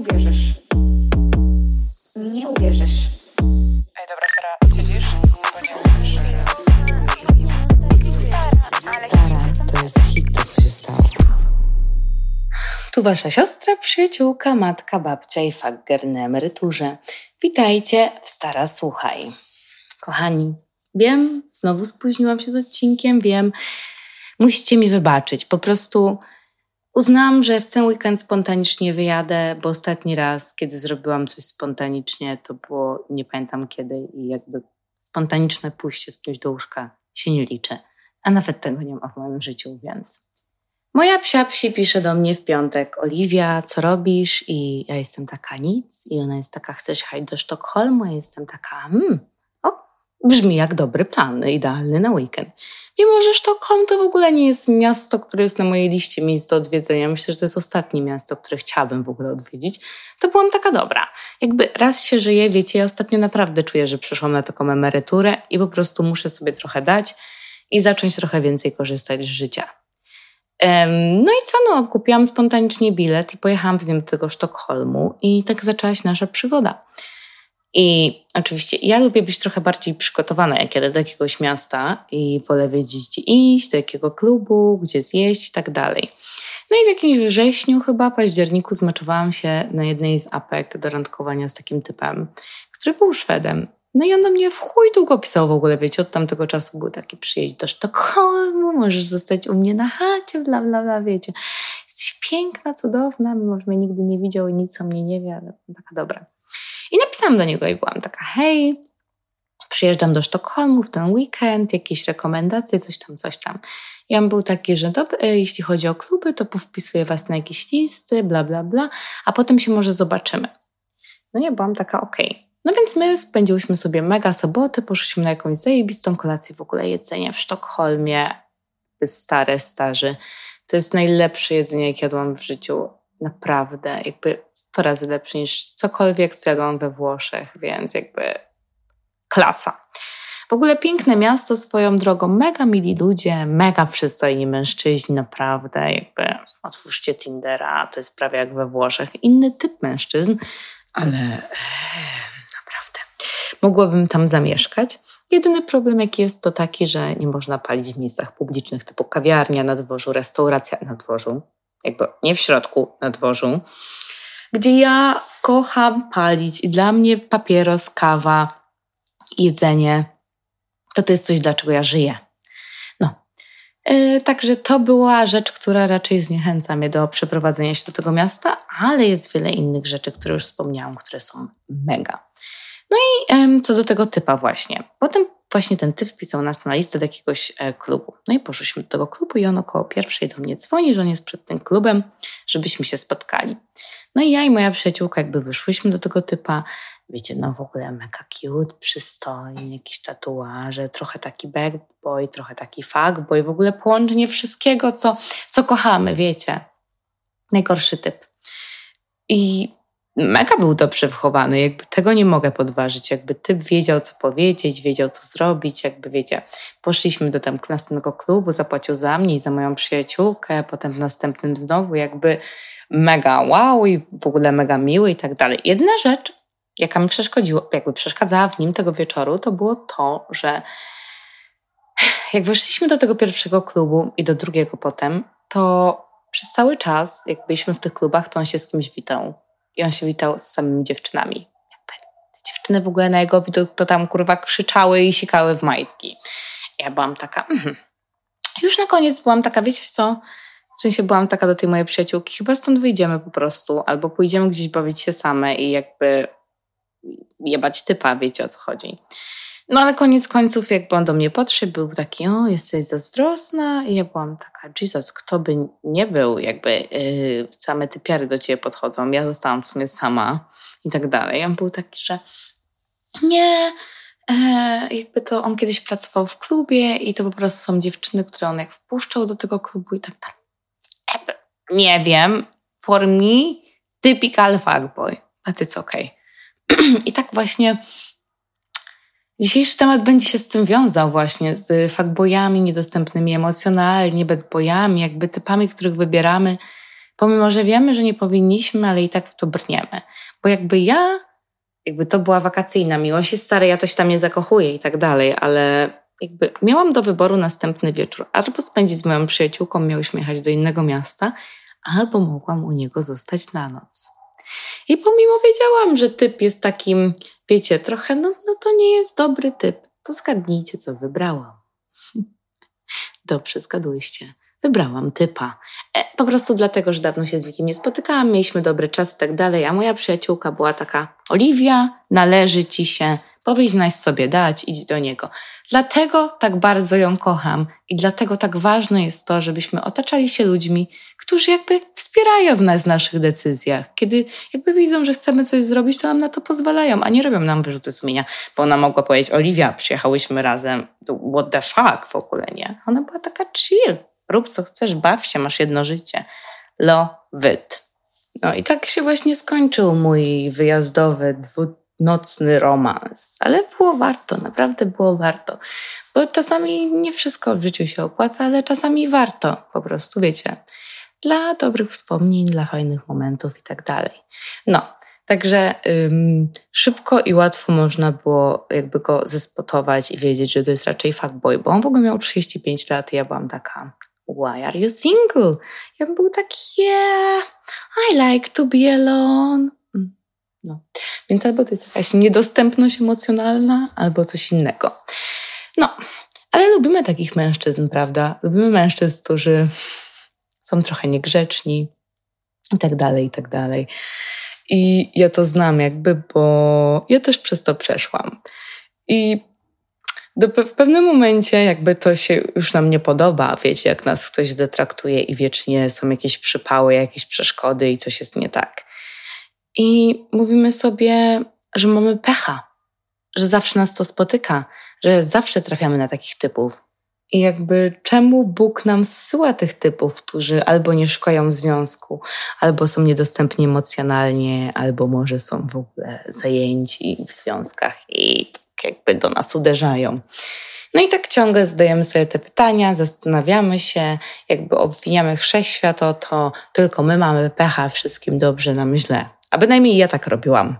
uwierzysz. Nie uwierzysz. Ej, dobra, Sara, siedzisz? Bo nie Stara, to jest hit, to co się stało. Tu wasza siostra, przyjaciółka, matka, babcia i fager na emeryturze. Witajcie w Stara Słuchaj. Kochani, wiem, znowu spóźniłam się z odcinkiem, wiem. Musicie mi wybaczyć. Po prostu uznałam, że w ten weekend spontanicznie wyjadę, bo ostatni raz, kiedy zrobiłam coś spontanicznie, to było nie pamiętam kiedy i jakby spontaniczne pójście z kimś do łóżka się nie liczy. A nawet tego nie ma w moim życiu, więc Moja psia psi pisze do mnie w piątek, Oliwia, co robisz? I ja jestem taka nic. I ona jest taka, chcesz jechać do Sztokholmu? Ja jestem taka, hmm, brzmi jak dobry plan, idealny na weekend. Mimo, że Sztokholm to w ogóle nie jest miasto, które jest na mojej liście miejsc do odwiedzenia. Myślę, że to jest ostatnie miasto, które chciałabym w ogóle odwiedzić. To byłam taka dobra. Jakby raz się żyje, wiecie, ja ostatnio naprawdę czuję, że przyszłam na taką emeryturę i po prostu muszę sobie trochę dać i zacząć trochę więcej korzystać z życia. No i co, no, kupiłam spontanicznie bilet i pojechałam z nim do tego Sztokholmu i tak zaczęła się nasza przygoda. I oczywiście ja lubię być trochę bardziej przygotowana, jak jadę do jakiegoś miasta i wolę wiedzieć, gdzie iść, do jakiego klubu, gdzie zjeść i tak dalej. No i w jakimś wrześniu, chyba październiku, zmaczowałam się na jednej z apek do randkowania z takim typem, który był Szwedem. No i on do mnie w chuj długo pisał w ogóle, wiecie, od tamtego czasu był taki przyjeźdź do Sztokholmu, możesz zostać u mnie na chacie, bla, bla, bla, wiecie. Jesteś piękna, cudowna, mimo że mnie nigdy nie widział i nic o mnie nie wie, ale taka dobra. I napisałam do niego i byłam taka, hej, przyjeżdżam do Sztokholmu w ten weekend, jakieś rekomendacje, coś tam, coś tam. I on był taki, że dobra, jeśli chodzi o kluby, to powpisuję was na jakieś listy, bla, bla, bla, a potem się może zobaczymy. No nie, byłam taka, okej. Okay. No więc my spędziłyśmy sobie mega sobotę, poszliśmy na jakąś zajebistą kolację, w ogóle jedzenie w Sztokholmie. Stare, starzy. To jest najlepsze jedzenie, jakie jadłam w życiu. Naprawdę, jakby 100 razy lepsze niż cokolwiek, co jadłam we Włoszech, więc jakby klasa. W ogóle piękne miasto swoją drogą, mega mili ludzie, mega przystojni mężczyźni, naprawdę, jakby otwórzcie Tindera, to jest prawie jak we Włoszech. Inny typ mężczyzn, ale mogłabym tam zamieszkać. Jedyny problem, jaki jest, to taki, że nie można palić w miejscach publicznych typu kawiarnia na dworzu, restauracja na dworzu, jakby nie w środku, na dworzu, gdzie ja kocham palić i dla mnie papieros, kawa, jedzenie to to jest coś, dlaczego ja żyję. No. Yy, także to była rzecz, która raczej zniechęca mnie do przeprowadzenia się do tego miasta, ale jest wiele innych rzeczy, które już wspomniałam, które są mega. No i co do tego typa właśnie. Potem właśnie ten typ wpisał nas na listę do jakiegoś e, klubu. No i poszliśmy do tego klubu i on około pierwszej do mnie dzwoni, że on jest przed tym klubem, żebyśmy się spotkali. No i ja i moja przyjaciółka jakby wyszłyśmy do tego typa. Wiecie, no w ogóle mega cute, przystojny, jakieś tatuaże, trochę taki bad boy, trochę taki fuck boy, w ogóle połączenie wszystkiego, co, co kochamy, wiecie. Najgorszy typ. I mega był dobrze wychowany, jakby tego nie mogę podważyć, jakby typ wiedział, co powiedzieć, wiedział, co zrobić, jakby wiecie, poszliśmy do tam następnego klubu, zapłacił za mnie i za moją przyjaciółkę, potem w następnym znowu jakby mega wow i w ogóle mega miły i tak dalej. Jedna rzecz, jaka mi przeszkodziła, jakby przeszkadzała w nim tego wieczoru, to było to, że jak weszliśmy do tego pierwszego klubu i do drugiego potem, to przez cały czas, jak byliśmy w tych klubach, to on się z kimś witał i on się witał z samymi dziewczynami. Jakby te dziewczyny w ogóle na jego widok to tam kurwa krzyczały i sikały w majtki. Ja byłam taka... Mm. Już na koniec byłam taka, wiecie co? W sensie byłam taka do tej mojej przyjaciółki, chyba stąd wyjdziemy po prostu, albo pójdziemy gdzieś bawić się same i jakby jebać typa, wiecie o co chodzi. No ale koniec końców, jak on do mnie podszedł, był taki, o, jesteś zazdrosna. I ja byłam taka, Jesus, kto by nie był, jakby yy, same te piary do ciebie podchodzą. Ja zostałam w sumie sama i tak dalej. On był taki, że nie, e, jakby to on kiedyś pracował w klubie i to po prostu są dziewczyny, które on jak wpuszczał do tego klubu i tak dalej. Nie wiem, for me, typical fuckboy, co okej. Okay. I tak właśnie Dzisiejszy temat będzie się z tym wiązał właśnie, z fuckboyami niedostępnymi emocjonalnie, bedboyami, jakby typami, których wybieramy Pomimo, że wiemy, że nie powinniśmy, ale i tak w to brniemy. Bo jakby ja, jakby to była wakacyjna miłość, jest stare, ja to się tam nie zakochuję i tak dalej, ale jakby miałam do wyboru następny wieczór. Albo spędzić z moją przyjaciółką, miałyśmy jechać do innego miasta, albo mogłam u niego zostać na noc. I pomimo wiedziałam, że typ jest takim, wiecie, trochę, no, no to nie jest dobry typ, to zgadnijcie, co wybrałam. Dobrze, zgadłyście. Wybrałam typa. E, po prostu dlatego, że dawno się z nikim nie spotykałam, mieliśmy dobry czas i tak dalej, a moja przyjaciółka była taka, Oliwia, należy ci się, powinnaś sobie dać, idź do niego. Dlatego tak bardzo ją kocham i dlatego tak ważne jest to, żebyśmy otaczali się ludźmi, którzy jakby wspierają w nas w naszych decyzjach. Kiedy jakby widzą, że chcemy coś zrobić, to nam na to pozwalają, a nie robią nam wyrzuty sumienia. Bo ona mogła powiedzieć, Oliwia, przyjechałyśmy razem, what the fuck w ogóle, nie? Ona była taka chill, rób co chcesz, baw się, masz jedno życie. Love it. No i tak się właśnie skończył mój wyjazdowy, dwunocny romans. Ale było warto, naprawdę było warto. Bo czasami nie wszystko w życiu się opłaca, ale czasami warto po prostu, wiecie dla dobrych wspomnień, dla fajnych momentów i tak dalej. No, także ym, szybko i łatwo można było jakby go zespotować i wiedzieć, że to jest raczej fuckboy, bo on w ogóle miał 35 lat i ja byłam taka why are you single? Ja bym był taki yeah, I like to be alone. No. Więc albo to jest jakaś niedostępność emocjonalna, albo coś innego. No, ale lubimy takich mężczyzn, prawda? Lubimy mężczyzn, którzy są trochę niegrzeczni i tak dalej, i tak dalej. I ja to znam jakby, bo ja też przez to przeszłam. I do, w pewnym momencie jakby to się już nam nie podoba, wiecie, jak nas ktoś detraktuje i wiecznie są jakieś przypały, jakieś przeszkody i coś jest nie tak. I mówimy sobie, że mamy pecha, że zawsze nas to spotyka, że zawsze trafiamy na takich typów, i jakby czemu Bóg nam zsyła tych typów, którzy albo nie szukają związku, albo są niedostępni emocjonalnie, albo może są w ogóle zajęci w związkach i tak jakby do nas uderzają. No i tak ciągle zadajemy sobie te pytania, zastanawiamy się, jakby obwiniamy wszechświat o to, tylko my mamy pecha, wszystkim dobrze nam źle. A bynajmniej ja tak robiłam.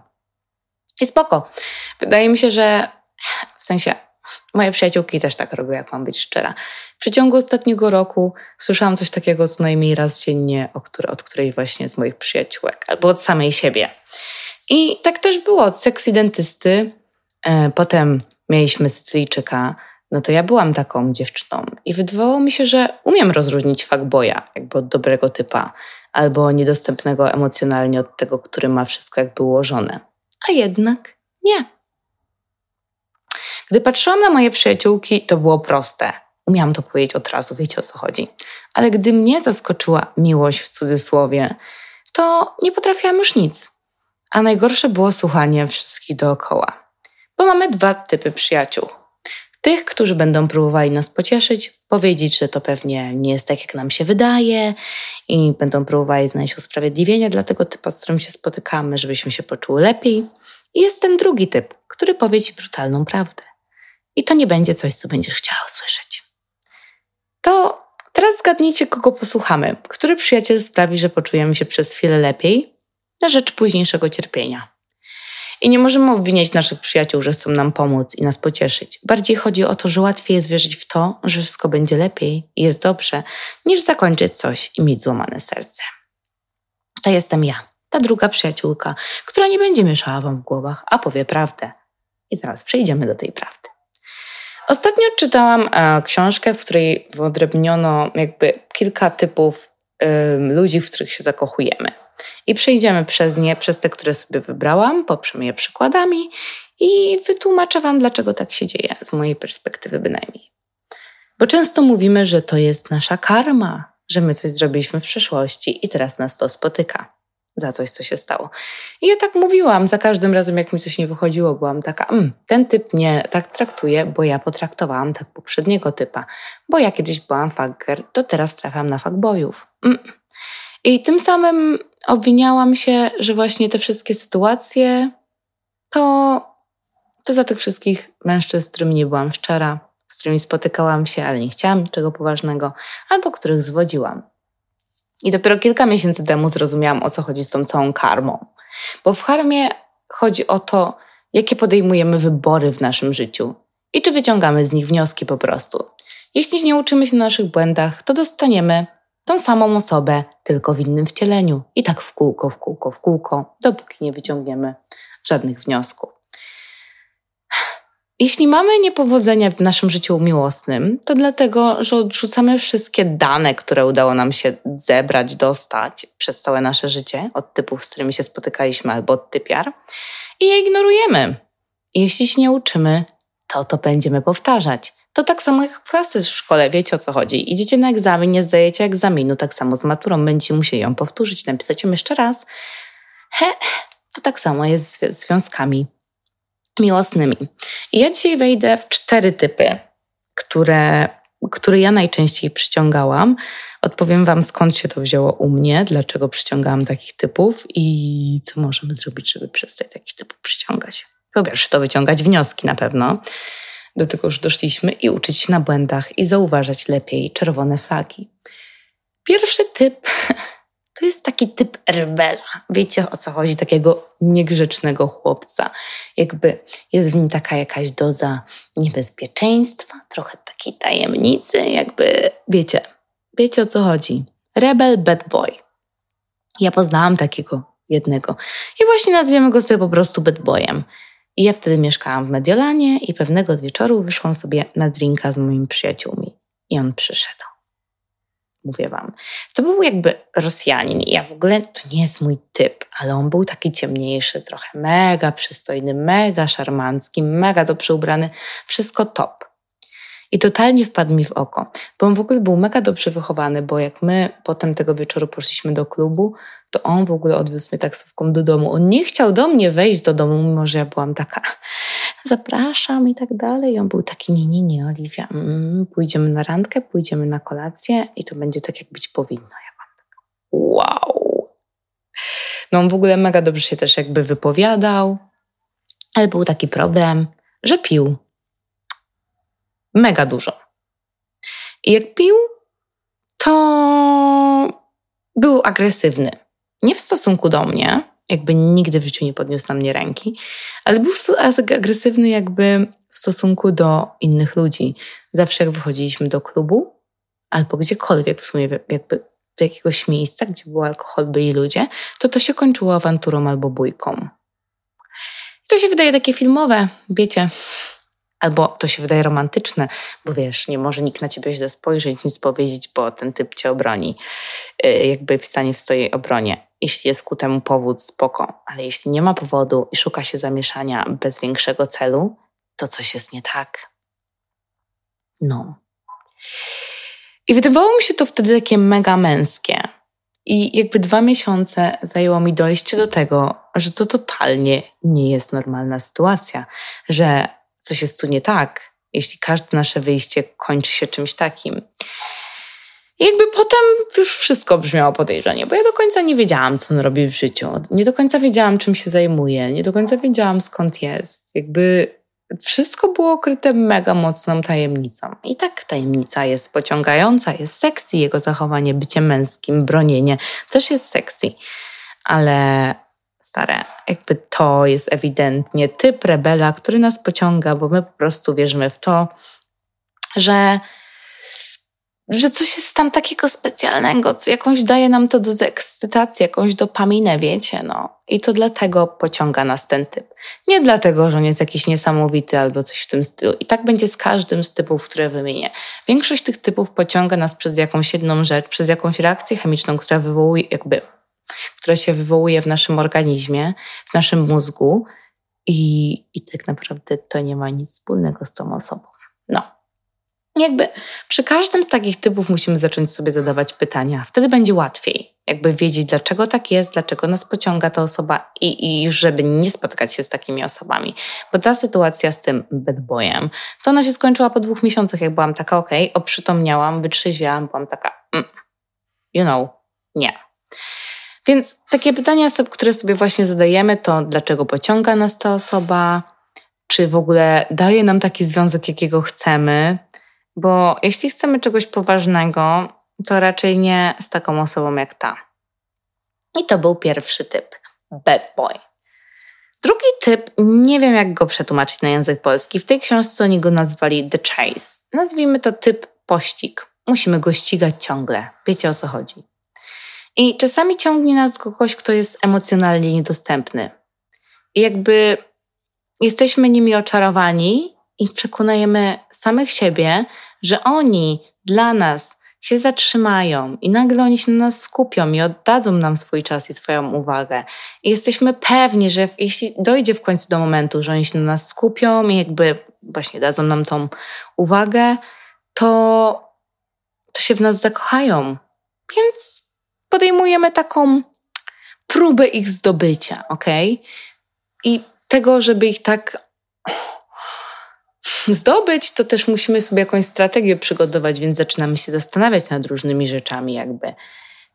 I spoko. Wydaje mi się, że w sensie Moje przyjaciółki też tak robią, jak mam być szczera. W przeciągu ostatniego roku słyszałam coś takiego co najmniej raz dziennie, od której właśnie z moich przyjaciółek, albo od samej siebie. I tak też było od seksy dentysty. E, potem mieliśmy Sycylijczyka. No to ja byłam taką dziewczyną i wydawało mi się, że umiem rozróżnić fuckboya jakby od dobrego typa albo niedostępnego emocjonalnie od tego, który ma wszystko jakby ułożone. A jednak nie. Gdy patrzyłam na moje przyjaciółki, to było proste. Umiałam to powiedzieć od razu, wiecie o co chodzi. Ale gdy mnie zaskoczyła miłość w cudzysłowie, to nie potrafiłam już nic. A najgorsze było słuchanie wszystkich dookoła. Bo mamy dwa typy przyjaciół. Tych, którzy będą próbowali nas pocieszyć, powiedzieć, że to pewnie nie jest tak, jak nam się wydaje, i będą próbowali znaleźć usprawiedliwienie dla tego typu, z którym się spotykamy, żebyśmy się poczuły lepiej. I jest ten drugi typ, który powie ci brutalną prawdę i to nie będzie coś, co będziesz chciała usłyszeć. To teraz zgadnijcie, kogo posłuchamy. Który przyjaciel sprawi, że poczujemy się przez chwilę lepiej na rzecz późniejszego cierpienia. I nie możemy obwiniać naszych przyjaciół, że chcą nam pomóc i nas pocieszyć. Bardziej chodzi o to, że łatwiej jest wierzyć w to, że wszystko będzie lepiej i jest dobrze, niż zakończyć coś i mieć złamane serce. To jestem ja, ta druga przyjaciółka, która nie będzie mieszała wam w głowach, a powie prawdę. I zaraz przejdziemy do tej prawdy. Ostatnio czytałam e, książkę, w której wyodrębniono jakby kilka typów ludzi, w których się zakochujemy. I przejdziemy przez nie, przez te, które sobie wybrałam, poprzemy je przykładami i wytłumaczę Wam, dlaczego tak się dzieje, z mojej perspektywy bynajmniej. Bo często mówimy, że to jest nasza karma, że my coś zrobiliśmy w przeszłości i teraz nas to spotyka za coś, co się stało. I ja tak mówiłam, za każdym razem, jak mi coś nie wychodziło, byłam taka, mm, ten typ mnie tak traktuje, bo ja potraktowałam tak poprzedniego typa. Bo ja kiedyś byłam fucker, to teraz trafiam na fuckboyów. Mm. I tym samym obwiniałam się, że właśnie te wszystkie sytuacje to, to za tych wszystkich mężczyzn, z którymi nie byłam szczera, z którymi spotykałam się, ale nie chciałam niczego poważnego, albo których zwodziłam. I dopiero kilka miesięcy temu zrozumiałam, o co chodzi z tą całą karmą. Bo w karmie chodzi o to, jakie podejmujemy wybory w naszym życiu i czy wyciągamy z nich wnioski po prostu. Jeśli nie uczymy się na naszych błędach, to dostaniemy tą samą osobę, tylko w innym wcieleniu. I tak w kółko, w kółko, w kółko, dopóki nie wyciągniemy żadnych wniosków. Jeśli mamy niepowodzenia w naszym życiu miłosnym, to dlatego, że odrzucamy wszystkie dane, które udało nam się zebrać, dostać przez całe nasze życie, od typów, z którymi się spotykaliśmy, albo od typiar, i je ignorujemy. Jeśli się nie uczymy, to to będziemy powtarzać. To tak samo jak klasy w szkole, wiecie o co chodzi. Idziecie na egzamin, nie zdajecie egzaminu, tak samo z maturą będziecie musieli ją powtórzyć, napisać ją jeszcze raz. He, to tak samo jest z związkami miłosnymi. I ja dzisiaj wejdę w cztery typy, które, które ja najczęściej przyciągałam. Odpowiem Wam, skąd się to wzięło u mnie, dlaczego przyciągałam takich typów i co możemy zrobić, żeby przestać takich typów przyciągać. Po pierwsze, to wyciągać wnioski na pewno. Do tego już doszliśmy i uczyć się na błędach i zauważać lepiej czerwone flagi. Pierwszy typ to jest taki typ rebela. Wiecie o co chodzi? Takiego niegrzecznego chłopca. Jakby jest w nim taka jakaś doza niebezpieczeństwa, trochę takiej tajemnicy, jakby wiecie, wiecie o co chodzi. Rebel bad boy. Ja poznałam takiego jednego i właśnie nazwiemy go sobie po prostu bad boyem. I ja wtedy mieszkałam w Mediolanie i pewnego wieczoru wyszłam sobie na drinka z moimi przyjaciółmi. I on przyszedł mówię wam. To był jakby Rosjanin. Ja w ogóle to nie jest mój typ, ale on był taki ciemniejszy, trochę mega przystojny, mega szarmancki, mega dobrze ubrany, wszystko top. I totalnie wpadł mi w oko, bo on w ogóle był mega dobrze wychowany, bo jak my potem tego wieczoru poszliśmy do klubu, to on w ogóle odwiózł mnie taksówką do domu. On nie chciał do mnie wejść do domu, mimo że ja byłam taka, zapraszam i tak dalej. I on był taki, nie, nie, nie, Oliwia, mm, pójdziemy na randkę, pójdziemy na kolację i to będzie tak, jak być powinno. Ja mam tak, wow. No on w ogóle mega dobrze się też jakby wypowiadał, ale był taki problem, że pił mega dużo. I jak pił, to był agresywny. Nie w stosunku do mnie, jakby nigdy w życiu nie podniósł na mnie ręki, ale był agresywny jakby w stosunku do innych ludzi. Zawsze jak wychodziliśmy do klubu, albo gdziekolwiek w sumie, jakby do jakiegoś miejsca, gdzie był alkohol, byli ludzie, to to się kończyło awanturą albo bójką. I to się wydaje takie filmowe, wiecie, Albo to się wydaje romantyczne, bo wiesz, nie może nikt na ciebie źle spojrzeć, nic powiedzieć, bo ten typ cię obroni, y, jakby w stanie w swojej obronie. Jeśli jest ku temu powód, spoko, ale jeśli nie ma powodu i szuka się zamieszania bez większego celu, to coś jest nie tak. No. I wydawało mi się to wtedy takie mega męskie. I jakby dwa miesiące zajęło mi dojście do tego, że to totalnie nie jest normalna sytuacja, że coś jest tu nie tak, jeśli każde nasze wyjście kończy się czymś takim. I jakby potem już wszystko brzmiało podejrzanie, bo ja do końca nie wiedziałam, co on robi w życiu. Nie do końca wiedziałam, czym się zajmuje. Nie do końca wiedziałam, skąd jest. Jakby wszystko było okryte mega mocną tajemnicą. I tak tajemnica jest pociągająca, jest sexy. Jego zachowanie, bycie męskim, bronienie też jest sexy. Ale stare. Jakby to jest ewidentnie typ rebela, który nas pociąga, bo my po prostu wierzymy w to, że, że coś jest tam takiego specjalnego, co jakąś daje nam to do ekscytacji, jakąś dopaminę, wiecie, no. I to dlatego pociąga nas ten typ. Nie dlatego, że on jest jakiś niesamowity albo coś w tym stylu. I tak będzie z każdym z typów, które wymienię. Większość tych typów pociąga nas przez jakąś jedną rzecz, przez jakąś reakcję chemiczną, która wywołuje jakby które się wywołuje w naszym organizmie, w naszym mózgu i, i tak naprawdę to nie ma nic wspólnego z tą osobą. No. Jakby przy każdym z takich typów musimy zacząć sobie zadawać pytania. Wtedy będzie łatwiej, jakby wiedzieć, dlaczego tak jest, dlaczego nas pociąga ta osoba i, i już, żeby nie spotkać się z takimi osobami. Bo ta sytuacja z tym bad boyem, to ona się skończyła po dwóch miesiącach, jak byłam taka, okej, okay, oprzytomniałam, wytrzeźwiałam, byłam taka, mm, you know, nie więc takie pytania, które sobie właśnie zadajemy, to dlaczego pociąga nas ta osoba, czy w ogóle daje nam taki związek, jakiego chcemy, bo jeśli chcemy czegoś poważnego, to raczej nie z taką osobą jak ta. I to był pierwszy typ. Bad boy. Drugi typ, nie wiem jak go przetłumaczyć na język polski. W tej książce oni go nazwali The Chase. Nazwijmy to typ pościg. Musimy go ścigać ciągle. Wiecie o co chodzi. I czasami ciągnie nas kogoś, kto jest emocjonalnie niedostępny. I jakby jesteśmy nimi oczarowani i przekonujemy samych siebie, że oni dla nas się zatrzymają i nagle oni się na nas skupią i oddadzą nam swój czas i swoją uwagę. I jesteśmy pewni, że jeśli dojdzie w końcu do momentu, że oni się na nas skupią i jakby właśnie dadzą nam tą uwagę, to, to się w nas zakochają. Więc podejmujemy taką próbę ich zdobycia, ok? I tego, żeby ich tak zdobyć, to też musimy sobie jakąś strategię przygotować, więc zaczynamy się zastanawiać nad różnymi rzeczami, jakby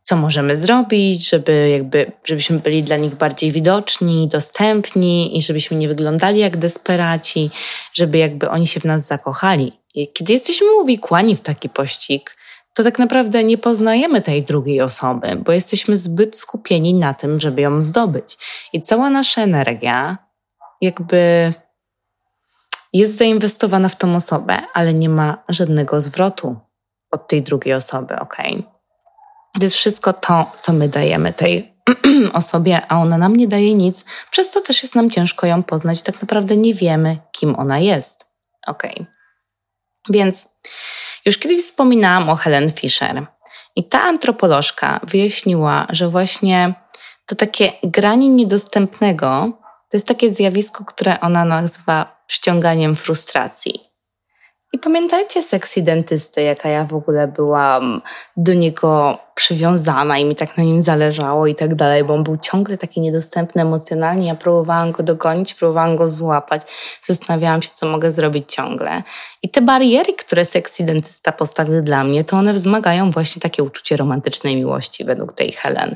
co możemy zrobić, żeby jakby, żebyśmy byli dla nich bardziej widoczni, dostępni i żebyśmy nie wyglądali jak desperaci, żeby jakby oni się w nas zakochali. I kiedy jesteśmy uwikłani w taki pościg, to tak naprawdę nie poznajemy tej drugiej osoby, bo jesteśmy zbyt skupieni na tym, żeby ją zdobyć. I cała nasza energia jakby jest zainwestowana w tą osobę, ale nie ma żadnego zwrotu od tej drugiej osoby, ok? To jest wszystko to, co my dajemy tej osobie, a ona nam nie daje nic, przez co też jest nam ciężko ją poznać. Tak naprawdę nie wiemy, kim ona jest, ok? Więc już kiedyś wspominałam o Helen Fisher i ta antropolożka wyjaśniła, że właśnie to takie granie niedostępnego to jest takie zjawisko, które ona nazywa przyciąganiem frustracji. I pamiętajcie sexy dentysty, jaka ja w ogóle byłam do niego przywiązana i mi tak na nim zależało i tak dalej, bo on był ciągle taki niedostępny emocjonalnie. Ja próbowałam go dogonić, próbowałam go złapać, zastanawiałam się, co mogę zrobić ciągle. I te bariery, które sexy dentysta postawił dla mnie, to one wzmagają właśnie takie uczucie romantycznej miłości według tej Helen.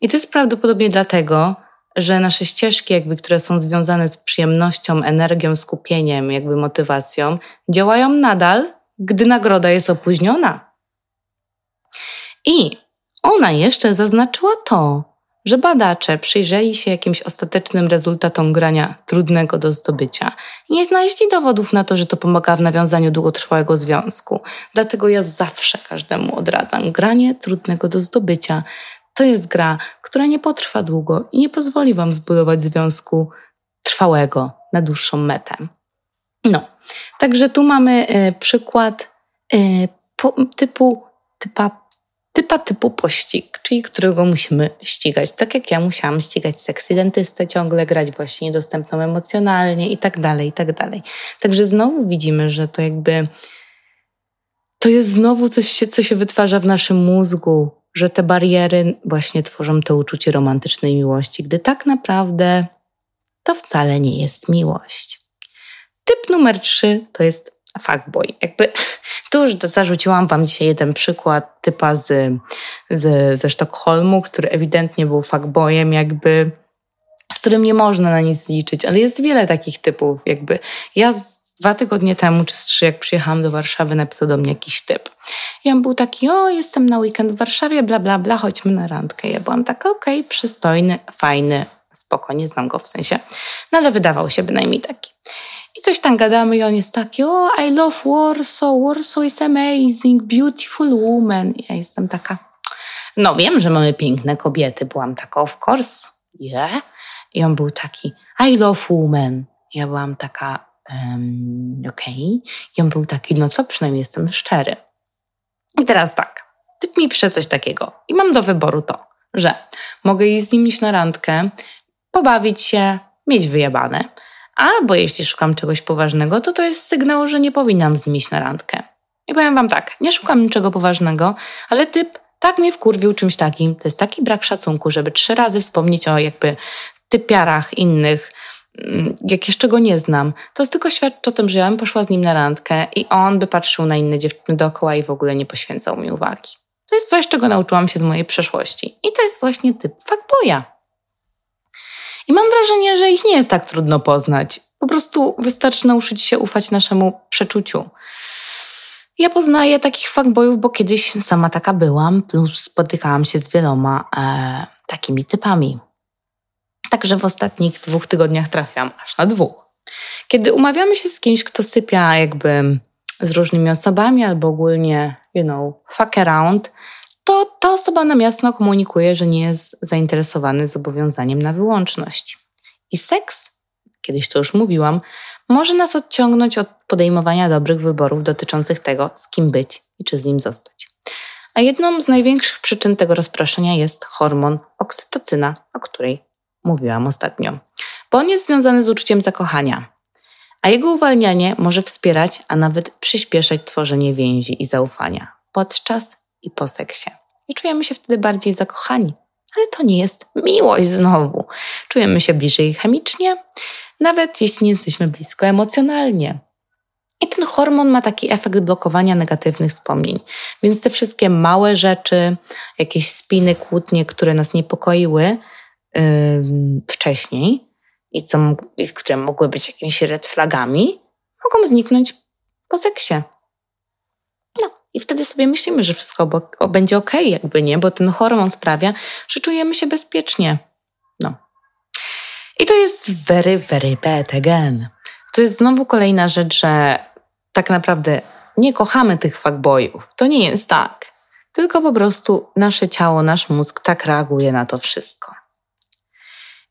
I to jest prawdopodobnie dlatego, że nasze ścieżki, jakby, które są związane z przyjemnością, energią, skupieniem, jakby motywacją, działają nadal, gdy nagroda jest opóźniona. I ona jeszcze zaznaczyła to, że badacze przyjrzeli się jakimś ostatecznym rezultatom grania trudnego do zdobycia i nie znaleźli dowodów na to, że to pomaga w nawiązaniu długotrwałego związku. Dlatego ja zawsze każdemu odradzam granie trudnego do zdobycia, to jest gra, która nie potrwa długo i nie pozwoli Wam zbudować związku trwałego na dłuższą metę. No, także tu mamy y, przykład y, po, typu, typa, typa typu pościg, czyli którego musimy ścigać. Tak jak ja musiałam ścigać seks dentystę, ciągle grać właśnie niedostępną emocjonalnie i tak dalej, i tak dalej. Także znowu widzimy, że to jakby to jest znowu coś, co się wytwarza w naszym mózgu, że te bariery właśnie tworzą to uczucie romantycznej miłości, gdy tak naprawdę to wcale nie jest miłość. Typ numer trzy to jest fuckboy. Jakby tu już zarzuciłam wam dzisiaj jeden przykład typa z, z, ze Sztokholmu, który ewidentnie był fuckboyem, jakby z którym nie można na nic liczyć, ale jest wiele takich typów, jakby ja dwa tygodnie temu, czy z trzy, jak przyjechałam do Warszawy, napisał do mnie jakiś typ. I on był taki, o, jestem na weekend w Warszawie, bla, bla, bla, chodźmy na randkę. Ja byłam taka, okej, okay, przystojny, fajny, spoko, nie znam go w sensie, no ale wydawał się bynajmniej taki. I coś tam gadamy i on jest taki, o, I love Warsaw, Warsaw is amazing, beautiful woman. I ja jestem taka, no wiem, że mamy piękne kobiety. Byłam taka, of course, yeah. I on był taki, I love women. Ja byłam taka, um, okej. Okay. I on był taki, no co, przynajmniej jestem szczery. I teraz tak, typ mi pisze coś takiego i mam do wyboru to, że mogę iść z nim iść na randkę, pobawić się, mieć wyjebane, albo jeśli szukam czegoś poważnego, to to jest sygnał, że nie powinnam z nim iść na randkę. I powiem wam tak, nie szukam niczego poważnego, ale typ tak mnie wkurwił czymś takim, to jest taki brak szacunku, żeby trzy razy wspomnieć o jakby typiarach innych, jak jeszcze go nie znam, to tylko świadczy o tym, że ja bym poszła z nim na randkę i on by patrzył na inne dziewczyny dookoła i w ogóle nie poświęcał mi uwagi. To jest coś, czego nauczyłam się z mojej przeszłości. I to jest właśnie typ fuckboya. I mam wrażenie, że ich nie jest tak trudno poznać. Po prostu wystarczy nauczyć się ufać naszemu przeczuciu. Ja poznaję takich fuckboyów, bo kiedyś sama taka byłam, plus spotykałam się z wieloma e, takimi typami. Także w ostatnich dwóch tygodniach trafiłam aż na dwóch. Kiedy umawiamy się z kimś, kto sypia jakby z różnymi osobami albo ogólnie, you know, fuck around, to ta osoba nam jasno komunikuje, że nie jest zainteresowany zobowiązaniem na wyłączność. I seks, kiedyś to już mówiłam, może nas odciągnąć od podejmowania dobrych wyborów dotyczących tego, z kim być i czy z nim zostać. A jedną z największych przyczyn tego rozproszenia jest hormon oksytocyna, o której mówiłam ostatnio, bo on jest związany z uczuciem zakochania. A jego uwalnianie może wspierać, a nawet przyspieszać tworzenie więzi i zaufania podczas i po seksie. I czujemy się wtedy bardziej zakochani. Ale to nie jest miłość znowu. Czujemy się bliżej chemicznie, nawet jeśli nie jesteśmy blisko emocjonalnie. I ten hormon ma taki efekt blokowania negatywnych wspomnień. Więc te wszystkie małe rzeczy, jakieś spiny, kłótnie, które nas niepokoiły wcześniej i co, które mogły być jakimiś red flagami, mogą zniknąć po seksie. No i wtedy sobie myślimy, że wszystko będzie ok, jakby nie, bo ten hormon sprawia, że czujemy się bezpiecznie. No. I to jest very, very bad again. To jest znowu kolejna rzecz, że tak naprawdę nie kochamy tych fuckboyów. To nie jest tak. Tylko po prostu nasze ciało, nasz mózg tak reaguje na to wszystko.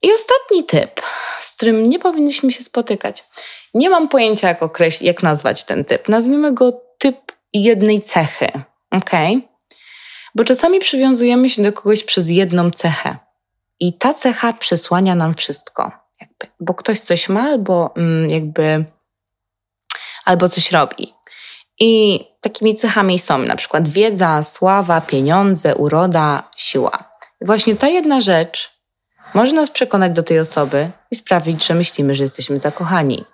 I ostatni typ, z którym nie powinniśmy się spotykać. Nie mam pojęcia, jak, określić, jak nazwać ten typ. Nazwijmy go typ jednej cechy, ok? Bo czasami przywiązujemy się do kogoś przez jedną cechę. I ta cecha przesłania nam wszystko. Jakby, bo ktoś coś ma, albo mm, jakby albo coś robi. I takimi cechami są na przykład wiedza, sława, pieniądze, uroda, siła. I właśnie ta jedna rzecz może nas przekonać do tej osoby i sprawić, że myślimy, że jesteśmy zakochani.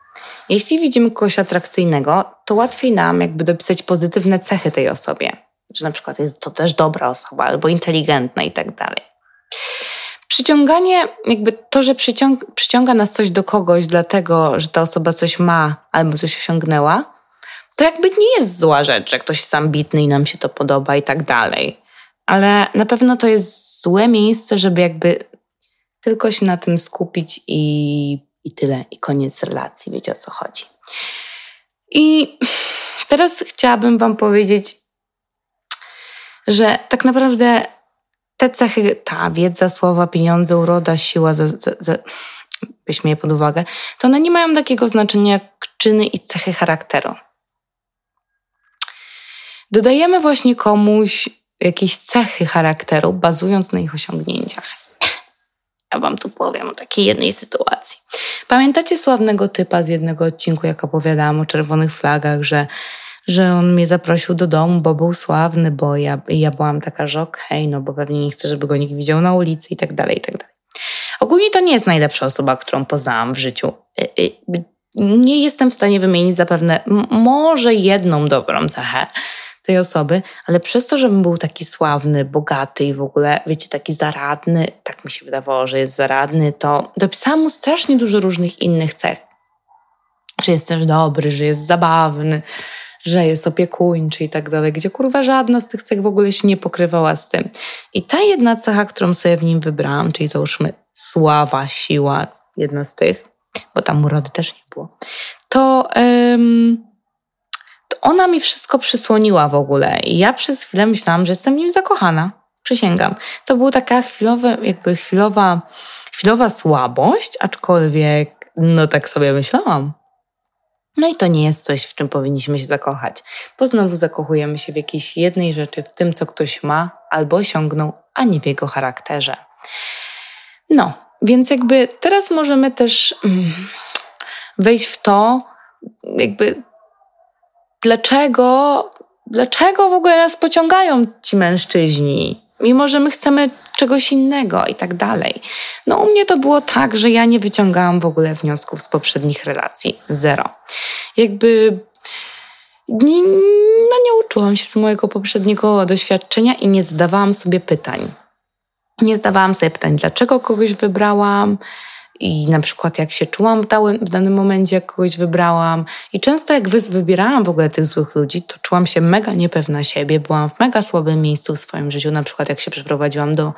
Jeśli widzimy kogoś atrakcyjnego, to łatwiej nam jakby dopisać pozytywne cechy tej osobie. Że na przykład jest to też dobra osoba albo inteligentna i tak dalej. Przyciąganie, jakby to, że przyciąga, przyciąga nas coś do kogoś, dlatego że ta osoba coś ma albo coś osiągnęła, to jakby nie jest zła rzecz, że ktoś jest ambitny i nam się to podoba i tak dalej. Ale na pewno to jest złe miejsce, żeby jakby tylko się na tym skupić i, i tyle, i koniec relacji, wiecie o co chodzi. I teraz chciałabym Wam powiedzieć, że tak naprawdę te cechy, ta wiedza, słowa, pieniądze, uroda, siła, za, za, za, weźmy je pod uwagę, to one nie mają takiego znaczenia jak czyny i cechy charakteru. Dodajemy właśnie komuś jakieś cechy charakteru, bazując na ich osiągnięciach. Ja wam tu powiem o takiej jednej sytuacji. Pamiętacie sławnego typa z jednego odcinku, jak opowiadałam o czerwonych flagach, że że on mnie zaprosił do domu, bo był sławny, bo ja, ja byłam taka, że okej, okay, no bo pewnie nie chcę, żeby go nikt widział na ulicy i tak dalej, i tak dalej. Ogólnie to nie jest najlepsza osoba, którą poznałam w życiu. Y, y, nie jestem w stanie wymienić zapewne może jedną dobrą cechę tej osoby, ale przez to, żebym był taki sławny, bogaty i w ogóle, wiecie, taki zaradny, tak mi się wydawało, że jest zaradny, to dopisałam mu strasznie dużo różnych innych cech. Że jest też dobry, że jest zabawny, że jest opiekuńczy i tak dalej, gdzie kurwa żadna z tych cech w ogóle się nie pokrywała z tym. I ta jedna cecha, którą sobie w nim wybrałam, czyli załóżmy sława, siła, jedna z tych, bo tam urody też nie było, to, to ona mi wszystko przysłoniła w ogóle. I ja przez chwilę myślałam, że jestem nim zakochana. Przysięgam. To była taka chwilowa, jakby chwilowa, chwilowa słabość, aczkolwiek no tak sobie myślałam. No i to nie jest coś, w czym powinniśmy się zakochać, bo znowu zakochujemy się w jakiejś jednej rzeczy, w tym, co ktoś ma albo osiągnął, a nie w jego charakterze. No, więc jakby teraz możemy też mm, wejść w to, jakby dlaczego, dlaczego w ogóle nas pociągają ci mężczyźni, mimo że my chcemy czegoś innego i tak dalej. No u mnie to było tak, że ja nie wyciągałam w ogóle wniosków z poprzednich relacji. Zero. Jakby nie, no nie uczyłam się z mojego poprzedniego doświadczenia i nie zadawałam sobie pytań. Nie zdawałam sobie pytań, dlaczego kogoś wybrałam i na przykład jak się czułam w, w danym momencie, jak kogoś wybrałam. I często jak wy, wybierałam w ogóle tych złych ludzi, to czułam się mega niepewna siebie, byłam w mega słabym miejscu w swoim życiu. Na przykład jak się przeprowadziłam do,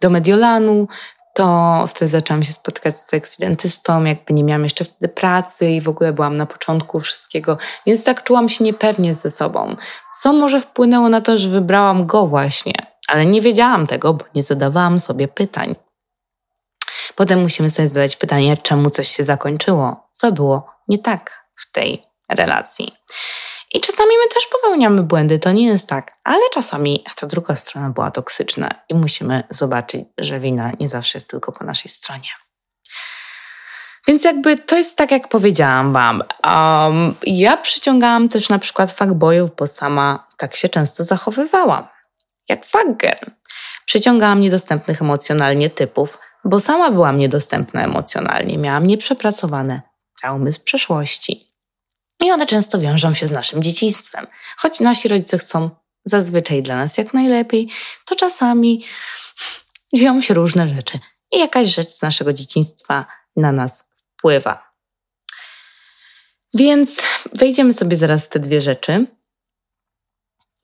do Mediolanu, to wtedy zaczęłam się spotykać z eksidentystą, jakby nie miałam jeszcze wtedy pracy i w ogóle byłam na początku wszystkiego, więc tak czułam się niepewnie ze sobą. Co może wpłynęło na to, że wybrałam go właśnie, ale nie wiedziałam tego, bo nie zadawałam sobie pytań. Potem musimy sobie zadać pytanie, czemu coś się zakończyło, co było nie tak w tej relacji. I czasami my też popełniamy błędy, to nie jest tak, ale czasami ta druga strona była toksyczna i musimy zobaczyć, że wina nie zawsze jest tylko po naszej stronie. Więc jakby to jest tak, jak powiedziałam Wam. Um, ja przyciągałam też na przykład fuckboyów, bo sama tak się często zachowywałam. Jak fuckgirl. Przyciągałam niedostępnych emocjonalnie typów, bo sama byłam niedostępna emocjonalnie. Miałam nieprzepracowane traumy z przeszłości. I one często wiążą się z naszym dzieciństwem. Choć nasi rodzice chcą zazwyczaj dla nas jak najlepiej, to czasami dzieją się różne rzeczy i jakaś rzecz z naszego dzieciństwa na nas wpływa. Więc wejdziemy sobie zaraz w te dwie rzeczy.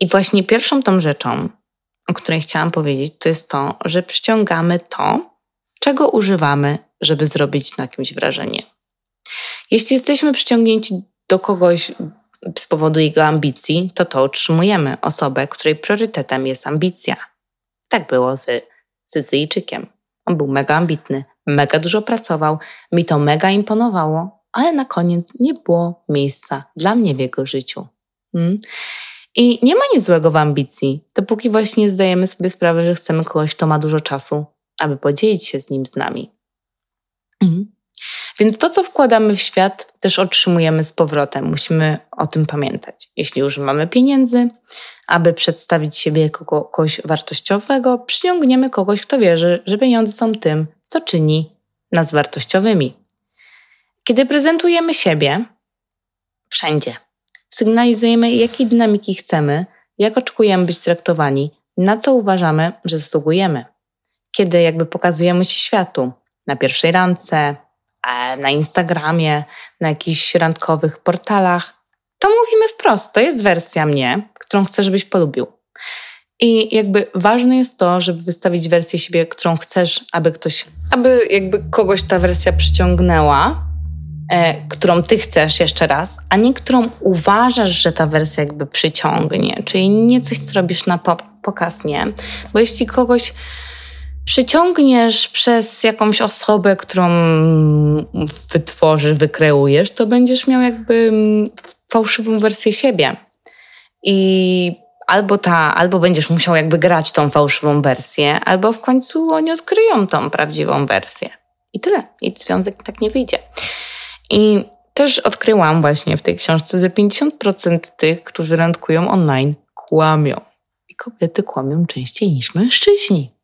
I właśnie pierwszą tą rzeczą, o której chciałam powiedzieć, to jest to, że przyciągamy to, czego używamy, żeby zrobić na kimś wrażenie. Jeśli jesteśmy przyciągnięci do kogoś z powodu jego ambicji, to to utrzymujemy osobę, której priorytetem jest ambicja. Tak było z Syzyjczykiem. On był mega ambitny, mega dużo pracował, mi to mega imponowało, ale na koniec nie było miejsca dla mnie w jego życiu. Hmm? I nie ma nic złego w ambicji, dopóki właśnie zdajemy sobie sprawę, że chcemy kogoś, kto ma dużo czasu, aby podzielić się z nim z nami. Hmm? Więc to, co wkładamy w świat, też otrzymujemy z powrotem. Musimy o tym pamiętać. Jeśli używamy pieniędzy, aby przedstawić siebie jako kogoś wartościowego, przyciągniemy kogoś, kto wierzy, że pieniądze są tym, co czyni nas wartościowymi. Kiedy prezentujemy siebie, wszędzie, sygnalizujemy, jakiej dynamiki chcemy, jak oczekujemy być traktowani, na co uważamy, że zasługujemy. Kiedy jakby pokazujemy się światu, na pierwszej randce, E, na Instagramie, na jakichś randkowych portalach, to mówimy wprost, to jest wersja mnie, którą chcę, żebyś polubił. I jakby ważne jest to, żeby wystawić wersję siebie, którą chcesz, aby ktoś, aby jakby kogoś ta wersja przyciągnęła, e, którą ty chcesz jeszcze raz, a nie którą uważasz, że ta wersja jakby przyciągnie. Czyli nie coś, co robisz na pokaz, nie. Bo jeśli kogoś przyciągniesz przez jakąś osobę, którą wytworzysz, wykreujesz, to będziesz miał jakby fałszywą wersję siebie. I albo ta, albo będziesz musiał jakby grać tą fałszywą wersję, albo w końcu oni odkryją tą prawdziwą wersję. I tyle. I związek tak nie wyjdzie. I też odkryłam właśnie w tej książce, że 50% tych, którzy randkują online, kłamią. I kobiety kłamią częściej niż mężczyźni.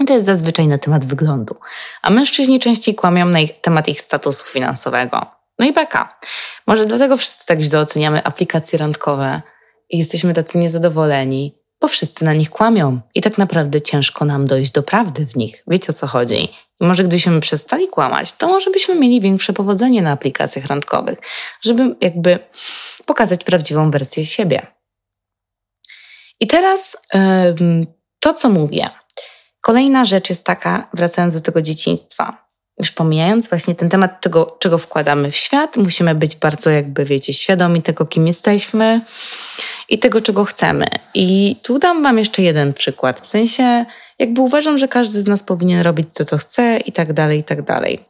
I to jest zazwyczaj na temat wyglądu. A mężczyźni częściej kłamią na ich, temat ich statusu finansowego. No i beka. Może dlatego wszyscy tak źle oceniamy aplikacje randkowe i jesteśmy tacy niezadowoleni, bo wszyscy na nich kłamią i tak naprawdę ciężko nam dojść do prawdy w nich. Wiecie o co chodzi? I może gdybyśmy przestali kłamać, to może byśmy mieli większe powodzenie na aplikacjach randkowych, żeby jakby pokazać prawdziwą wersję siebie. I teraz to, co mówię, Kolejna rzecz jest taka, wracając do tego dzieciństwa, już pomijając właśnie ten temat tego, czego wkładamy w świat, musimy być bardzo jakby, wiecie, świadomi tego, kim jesteśmy i tego, czego chcemy. I tu dam wam jeszcze jeden przykład, w sensie jakby uważam, że każdy z nas powinien robić to, co chce i tak dalej, i tak dalej.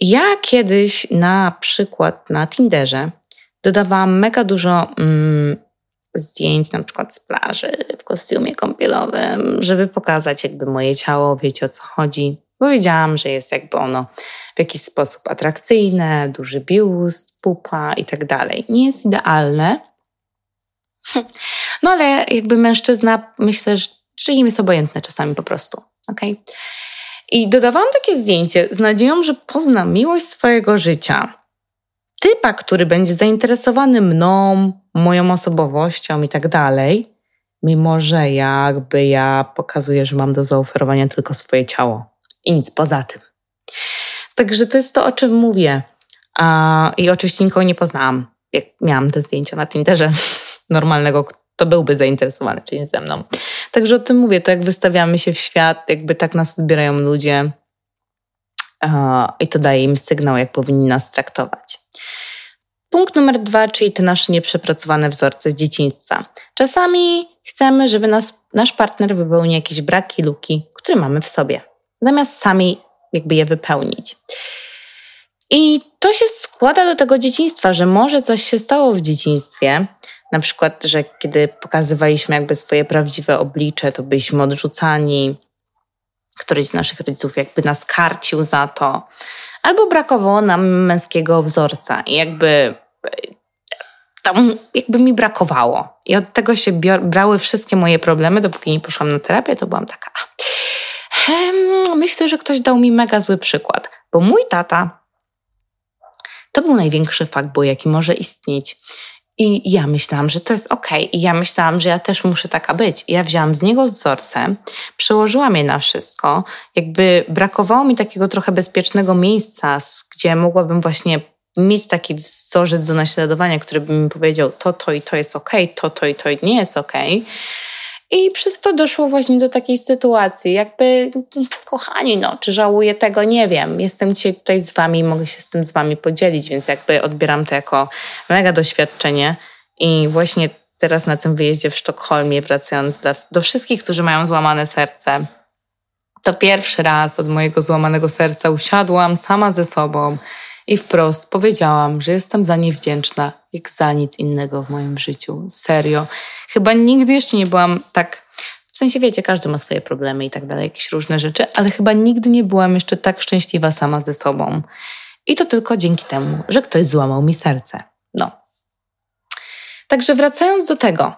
Ja kiedyś na przykład na Tinderze dodawałam mega dużo mm, zdjęć na przykład z plaży w kostiumie kąpielowym, żeby pokazać jakby moje ciało, wiecie o co chodzi. Bo wiedziałam, że jest jakby ono w jakiś sposób atrakcyjne, duży biust, pupa i tak dalej. Nie jest idealne. No ale jakby mężczyzna, myślę, że im jest obojętne czasami po prostu. Okay? I dodawałam takie zdjęcie z nadzieją, że poznam miłość swojego życia typa, który będzie zainteresowany mną, moją osobowością i tak dalej, mimo że jakby ja pokazuję, że mam do zaoferowania tylko swoje ciało i nic poza tym. Także to jest to, o czym mówię. A, I oczywiście nikogo nie poznałam, jak miałam te zdjęcia na Tinderze normalnego, to byłby zainteresowany, czy nie ze mną. Także o tym mówię, to jak wystawiamy się w świat, jakby tak nas odbierają ludzie i to daje im sygnał, jak powinni nas traktować. Punkt numer dwa, czyli te nasze nieprzepracowane wzorce z dzieciństwa. Czasami chcemy, żeby nas, nasz partner wypełnił jakieś braki, luki, które mamy w sobie, zamiast sami jakby je wypełnić. I to się składa do tego dzieciństwa, że może coś się stało w dzieciństwie, na przykład, że kiedy pokazywaliśmy jakby swoje prawdziwe oblicze, to byliśmy odrzucani, któryś z naszych rodziców jakby nas karcił za to, albo brakowało nam męskiego wzorca i jakby tam jakby mi brakowało. I od tego się brały wszystkie moje problemy, dopóki nie poszłam na terapię, to byłam taka. Hmm, myślę, że ktoś dał mi mega zły przykład, bo mój tata to był największy bo jaki może istnieć. I ja myślałam, że to jest ok. I ja myślałam, że ja też muszę taka być. I ja wzięłam z niego wzorce, przełożyłam je na wszystko. Jakby brakowało mi takiego trochę bezpiecznego miejsca, gdzie mogłabym właśnie mieć taki wzorzec do naśladowania, który by mi powiedział, to, to i to jest ok, to, to i to nie jest ok. I przez to doszło właśnie do takiej sytuacji, jakby, kochani, no, czy żałuję tego, nie wiem. Jestem dzisiaj tutaj z wami i mogę się z tym z wami podzielić, więc jakby odbieram to jako mega doświadczenie. I właśnie teraz na tym wyjeździe w Sztokholmie, wracając do, do wszystkich, którzy mają złamane serce, to pierwszy raz od mojego złamanego serca usiadłam sama ze sobą i wprost powiedziałam, że jestem za nie wdzięczna, jak za nic innego w moim życiu. Serio. Chyba nigdy jeszcze nie byłam tak. W sensie wiecie, każdy ma swoje problemy i tak dalej, jakieś różne rzeczy, ale chyba nigdy nie byłam jeszcze tak szczęśliwa sama ze sobą. I to tylko dzięki temu, że ktoś złamał mi serce. No. Także wracając do tego,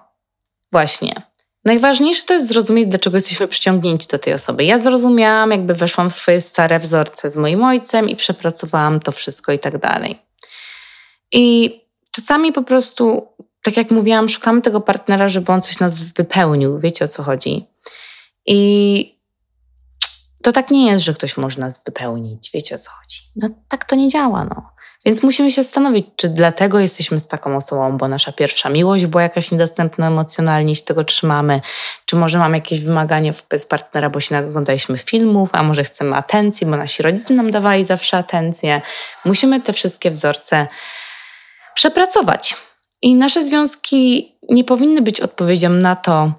właśnie. Najważniejsze to jest zrozumieć, dlaczego jesteśmy przyciągnięci do tej osoby. Ja zrozumiałam, jakby weszłam w swoje stare wzorce z moim ojcem i przepracowałam to wszystko i tak dalej. I czasami po prostu, tak jak mówiłam, szukamy tego partnera, żeby on coś nas wypełnił. Wiecie o co chodzi. I to tak nie jest, że ktoś może nas wypełnić. Wiecie o co chodzi. No tak to nie działa, no. Więc musimy się zastanowić, czy dlatego jesteśmy z taką osobą, bo nasza pierwsza miłość była jakaś niedostępna emocjonalnie i się tego trzymamy, czy może mamy jakieś wymagania wobec partnera, bo się naglądaliśmy filmów, a może chcemy atencji, bo nasi rodzice nam dawali zawsze atencję. Musimy te wszystkie wzorce przepracować. I nasze związki nie powinny być odpowiedzią na to,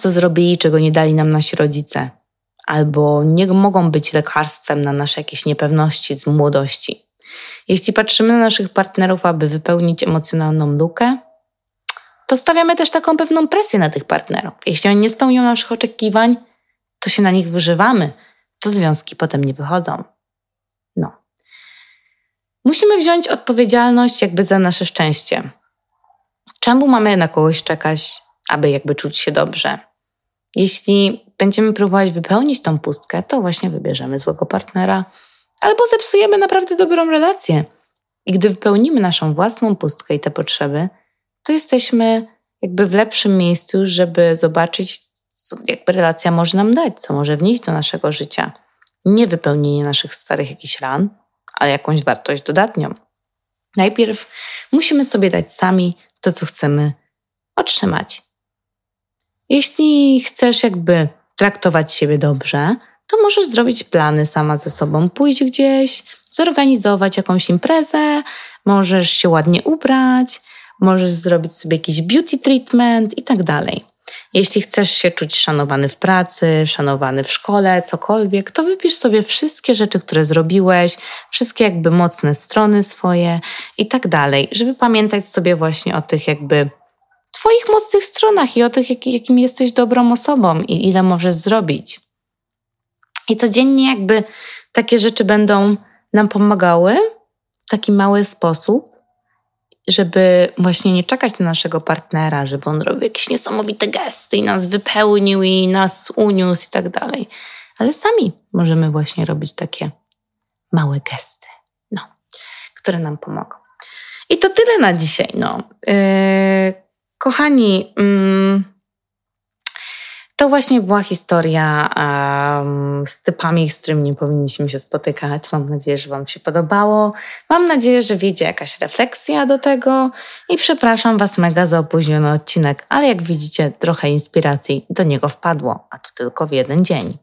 co zrobili, czego nie dali nam nasi rodzice, albo nie mogą być lekarstwem na nasze jakieś niepewności z młodości. Jeśli patrzymy na naszych partnerów, aby wypełnić emocjonalną lukę, to stawiamy też taką pewną presję na tych partnerów. Jeśli oni nie spełnią naszych oczekiwań, to się na nich wyżywamy, to związki potem nie wychodzą. No. Musimy wziąć odpowiedzialność jakby za nasze szczęście. Czemu mamy na kogoś czekać, aby jakby czuć się dobrze? Jeśli będziemy próbować wypełnić tą pustkę, to właśnie wybierzemy złego partnera, albo zepsujemy naprawdę dobrą relację. I gdy wypełnimy naszą własną pustkę i te potrzeby, to jesteśmy jakby w lepszym miejscu, żeby zobaczyć, co jakby relacja może nam dać, co może wnieść do naszego życia. Nie wypełnienie naszych starych jakichś ran, ale jakąś wartość dodatnią. Najpierw musimy sobie dać sami to, co chcemy otrzymać. Jeśli chcesz jakby traktować siebie dobrze, to możesz zrobić plany sama ze sobą, pójść gdzieś, zorganizować jakąś imprezę, możesz się ładnie ubrać, możesz zrobić sobie jakiś beauty treatment i tak dalej. Jeśli chcesz się czuć szanowany w pracy, szanowany w szkole, cokolwiek, to wypisz sobie wszystkie rzeczy, które zrobiłeś, wszystkie jakby mocne strony swoje i tak dalej, żeby pamiętać sobie właśnie o tych jakby Twoich mocnych stronach i o tych, jakim jesteś dobrą osobą i ile możesz zrobić. I codziennie jakby takie rzeczy będą nam pomagały w taki mały sposób, żeby właśnie nie czekać na naszego partnera, żeby on robił jakieś niesamowite gesty i nas wypełnił i nas uniósł i tak dalej. Ale sami możemy właśnie robić takie małe gesty, no, które nam pomogą. I to tyle na dzisiaj. No. Yy, kochani, yy, to właśnie była historia um, z typami, z którymi nie powinniśmy się spotykać. Mam nadzieję, że Wam się podobało. Mam nadzieję, że wyjdzie jakaś refleksja do tego i przepraszam Was mega za opóźniony odcinek, ale jak widzicie, trochę inspiracji do niego wpadło, a to tylko w jeden dzień.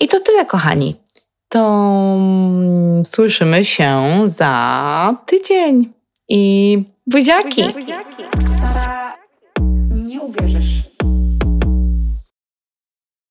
I to tyle, kochani. To mm, słyszymy się za tydzień. I buziaki! Stara, nie uwierzysz.